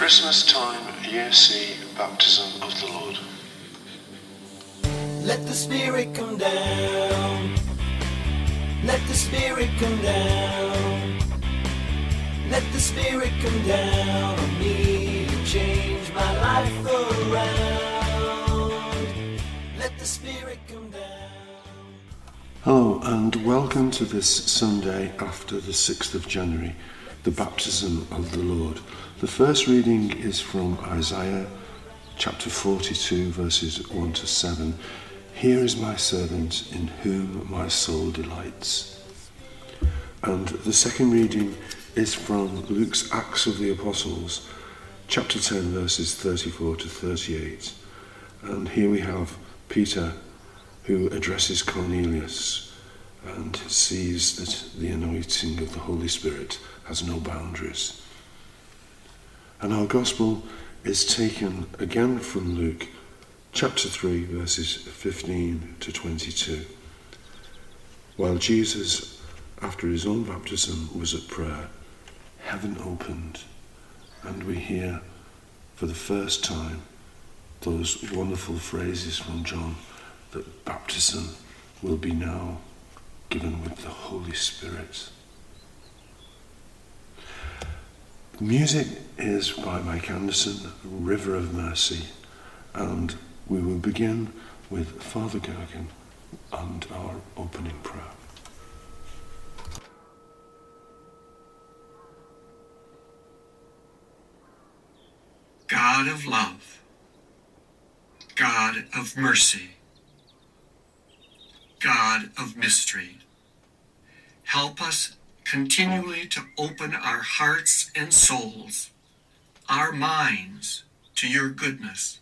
Christmas time, year C, baptism of the Lord. Let the Spirit come down. Let the Spirit come down. Let the Spirit come down on me and change my life around. Let the Spirit come down. Hello, and welcome to this Sunday after the 6th of January, the baptism of the Lord. The first reading is from Isaiah chapter 42, verses 1 to 7. Here is my servant in whom my soul delights. And the second reading is from Luke's Acts of the Apostles, chapter 10, verses 34 to 38. And here we have Peter who addresses Cornelius and sees that the anointing of the Holy Spirit has no boundaries. And our gospel is taken again from Luke chapter 3, verses 15 to 22. While Jesus, after his own baptism, was at prayer, heaven opened, and we hear for the first time those wonderful phrases from John that baptism will be now given with the Holy Spirit. Music is by Mike Anderson, River of Mercy, and we will begin with Father Goergen and our opening prayer. God of love, God of mercy, God of mystery, help us continually to open our hearts and souls, our minds to your goodness.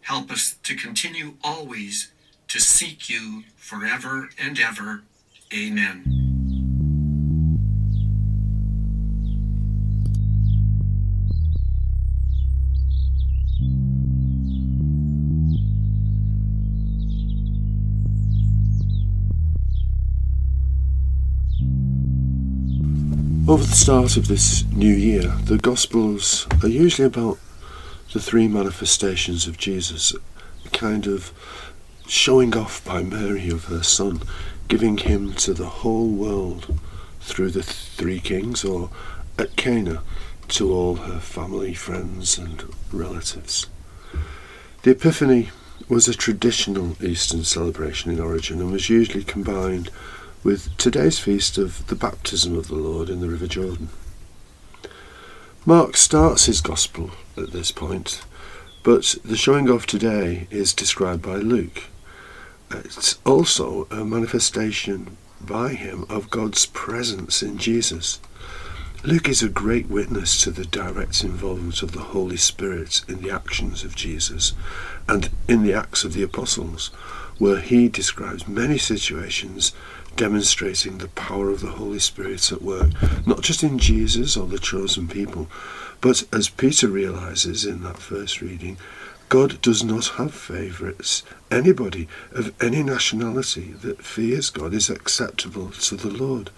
Help us to continue always to seek you forever and ever. Amen. Over the start of this new year, the Gospels are usually about the three manifestations of Jesus, a kind of showing off by Mary of her Son, giving him to the whole world through the three kings, or at Cana to all her family, friends, and relatives. The Epiphany was a traditional Eastern celebration in origin and was usually combined with today's feast of the baptism of the Lord in the River Jordan. Mark starts his Gospel at this point, but the showing off today is described by Luke. It's also a manifestation by him of God's presence in Jesus. Luke is a great witness to the direct involvement of the Holy Spirit in the actions of Jesus and in the Acts of the Apostles, where he describes many situations demonstrating the power of the Holy Spirit at work, not just in Jesus or the chosen people, but as Peter realizes in that first reading, God does not have favourites. Anybody of any nationality that fears God is acceptable to the Lord.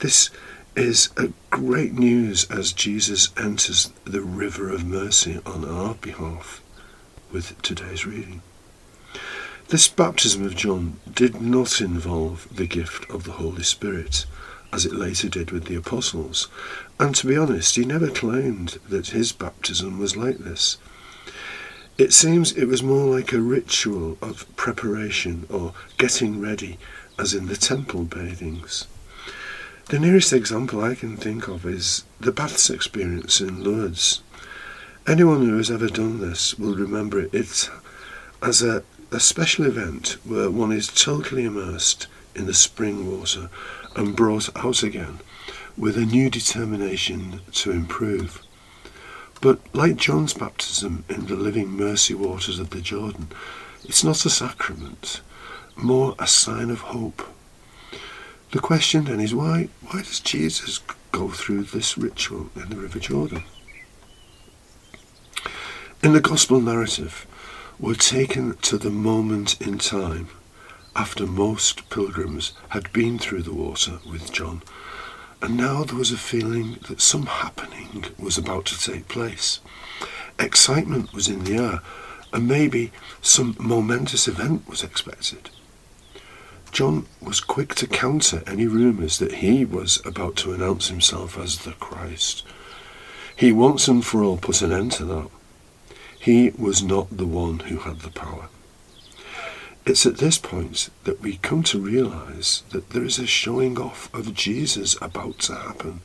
This is great news as Jesus enters the river of mercy on our behalf with today's reading. This baptism of John did not involve the gift of the Holy Spirit, as it later did with the apostles, and to be honest, he never claimed that his baptism was like this. It seems it was more like a ritual of preparation or getting ready, as in the temple bathings. The nearest example I can think of is the baths experience in Lourdes. Anyone who has ever done this will remember it as a, a special event where one is totally immersed in the spring water and brought out again with a new determination to improve. But like John's baptism in the living mercy waters of the Jordan, it's not a sacrament, more a sign of hope. The question then is why why does Jesus go through this ritual in the River Jordan? In the gospel narrative, we're taken to the moment in time after most pilgrims had been through the water with John, and now there was a feeling that some happening was about to take place. Excitement was in the air, and maybe some momentous event was expected. John was quick to counter any rumours that he was about to announce himself as the Christ. He once and for all put an end to that. He was not the one who had the power. It's at this point that we come to realize that there is a showing off of Jesus about to happen.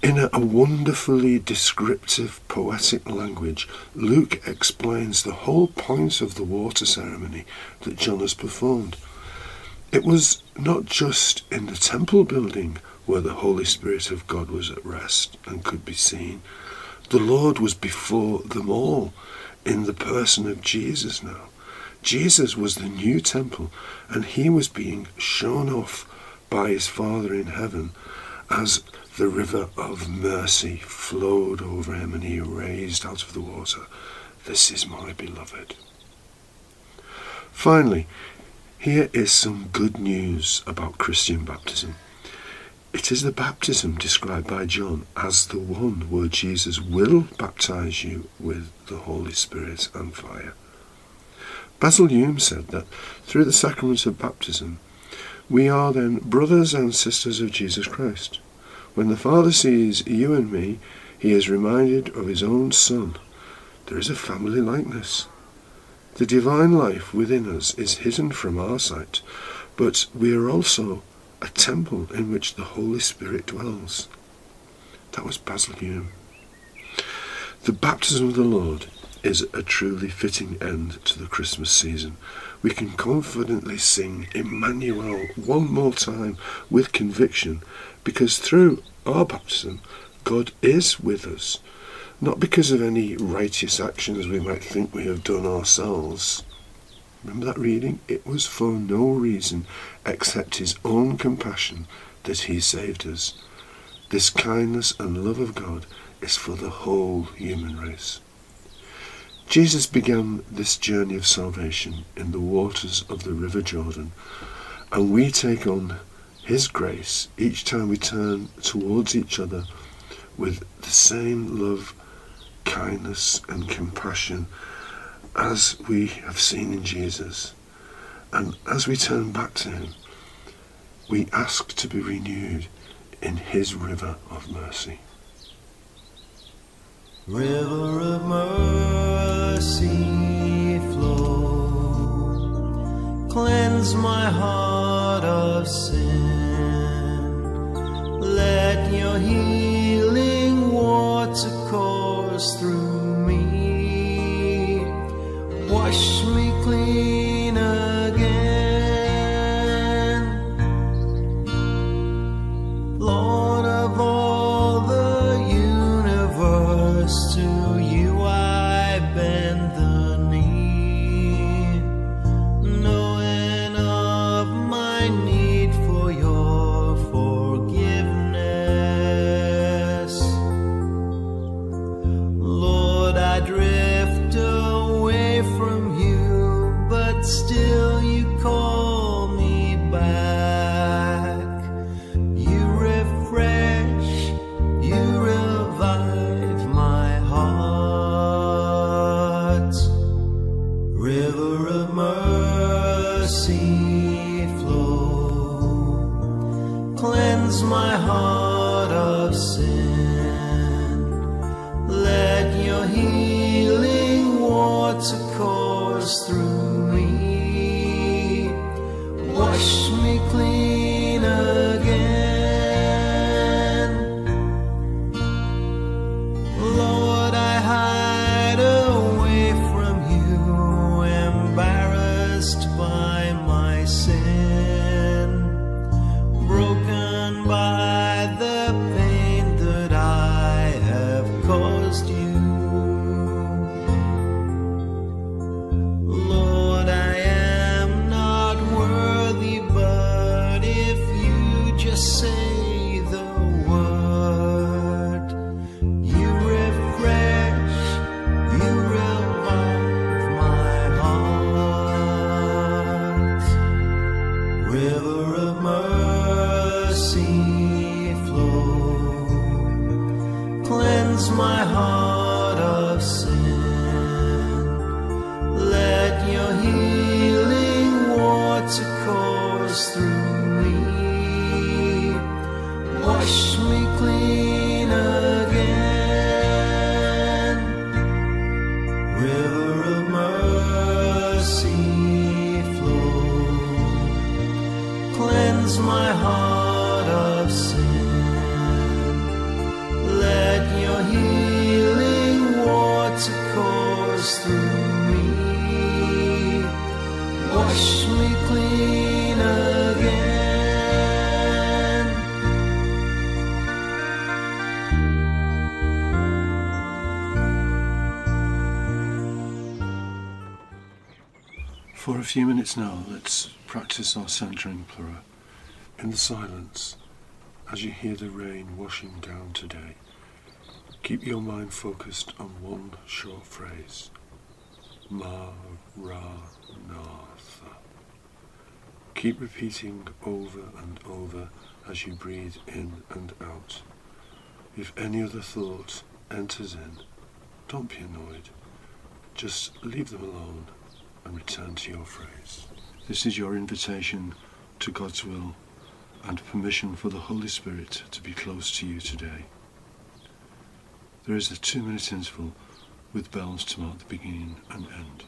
In a, wonderfully descriptive, poetic language, Luke explains the whole point of the water ceremony that John has performed. It was not just in the temple building where the Holy Spirit of God was at rest and could be seen. The Lord was before them all in the person of Jesus now. Jesus was the new temple, and he was being shown off by his Father in heaven as the river of mercy flowed over him and he raised out of the water, This is my beloved. Finally, here is some good news about Christian baptism. It is the baptism described by John as the one where Jesus will baptize you with the Holy Spirit and fire. Basil Hume said that through the sacrament of baptism, we are then brothers and sisters of Jesus Christ. When the Father sees you and me, he is reminded of his own Son. There is a family likeness. The divine life within us is hidden from our sight, but we are also a temple in which the Holy Spirit dwells. That was Basil Hume. The baptism of the Lord is a truly fitting end to the Christmas season. We can confidently sing Emmanuel one more time with conviction because through our baptism, God is with us, not because of any righteous actions we might think we have done ourselves. Remember that reading? It was for no reason except his own compassion that he saved us. This kindness and love of God is for the whole human race. Jesus began this journey of salvation in the waters of the River Jordan, and we take on His grace each time we turn towards each other with the same love, kindness, and compassion as we have seen in Jesus. And as we turn back to Him, we ask to be renewed in His river of mercy. River of mercy flow, cleanse my heart of sin. Let your healing water course through my For a few minutes now, let's practice our centering plura in the silence as you hear the rain washing down today. Keep your mind focused on one short phrase Ma Ra Natha. Keep repeating over and over as you breathe in and out. If any other thought enters in, don't be annoyed. Just leave them alone and return to your phrase. This is your invitation to God's will and permission for the Holy Spirit to be close to you today. There is a two minute interval with bells to mark the beginning and end.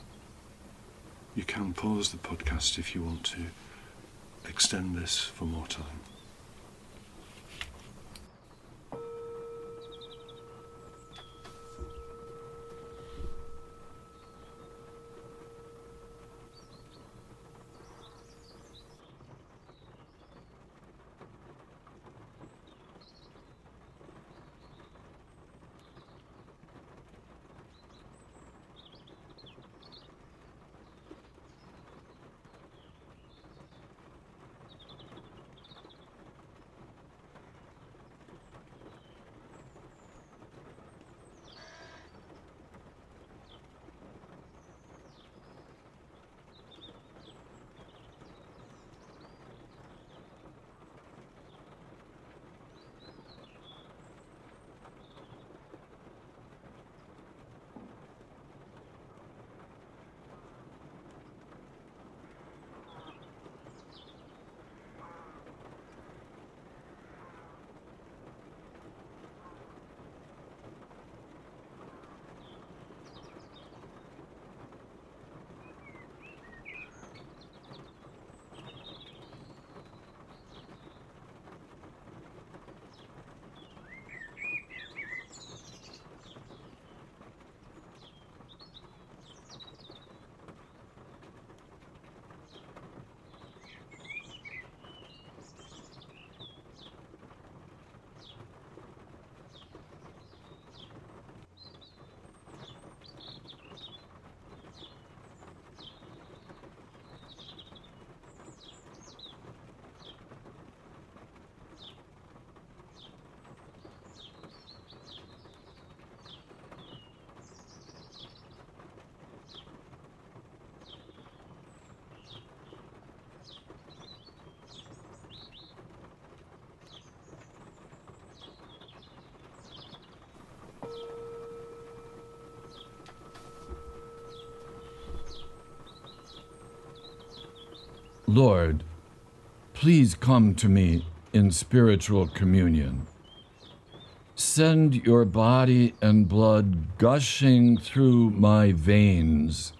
You can pause the podcast if you want to extend this for more time. Lord, please come to me in spiritual communion. Send your body and blood gushing through my veins.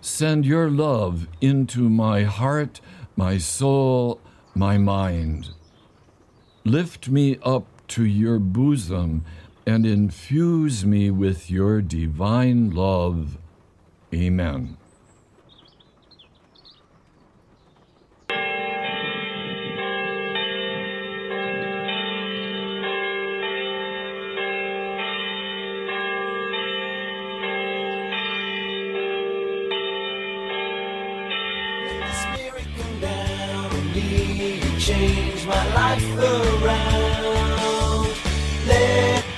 Send your love into my heart, my soul, my mind. Lift me up to your bosom and infuse me with your divine love. Amen. change my life around. Let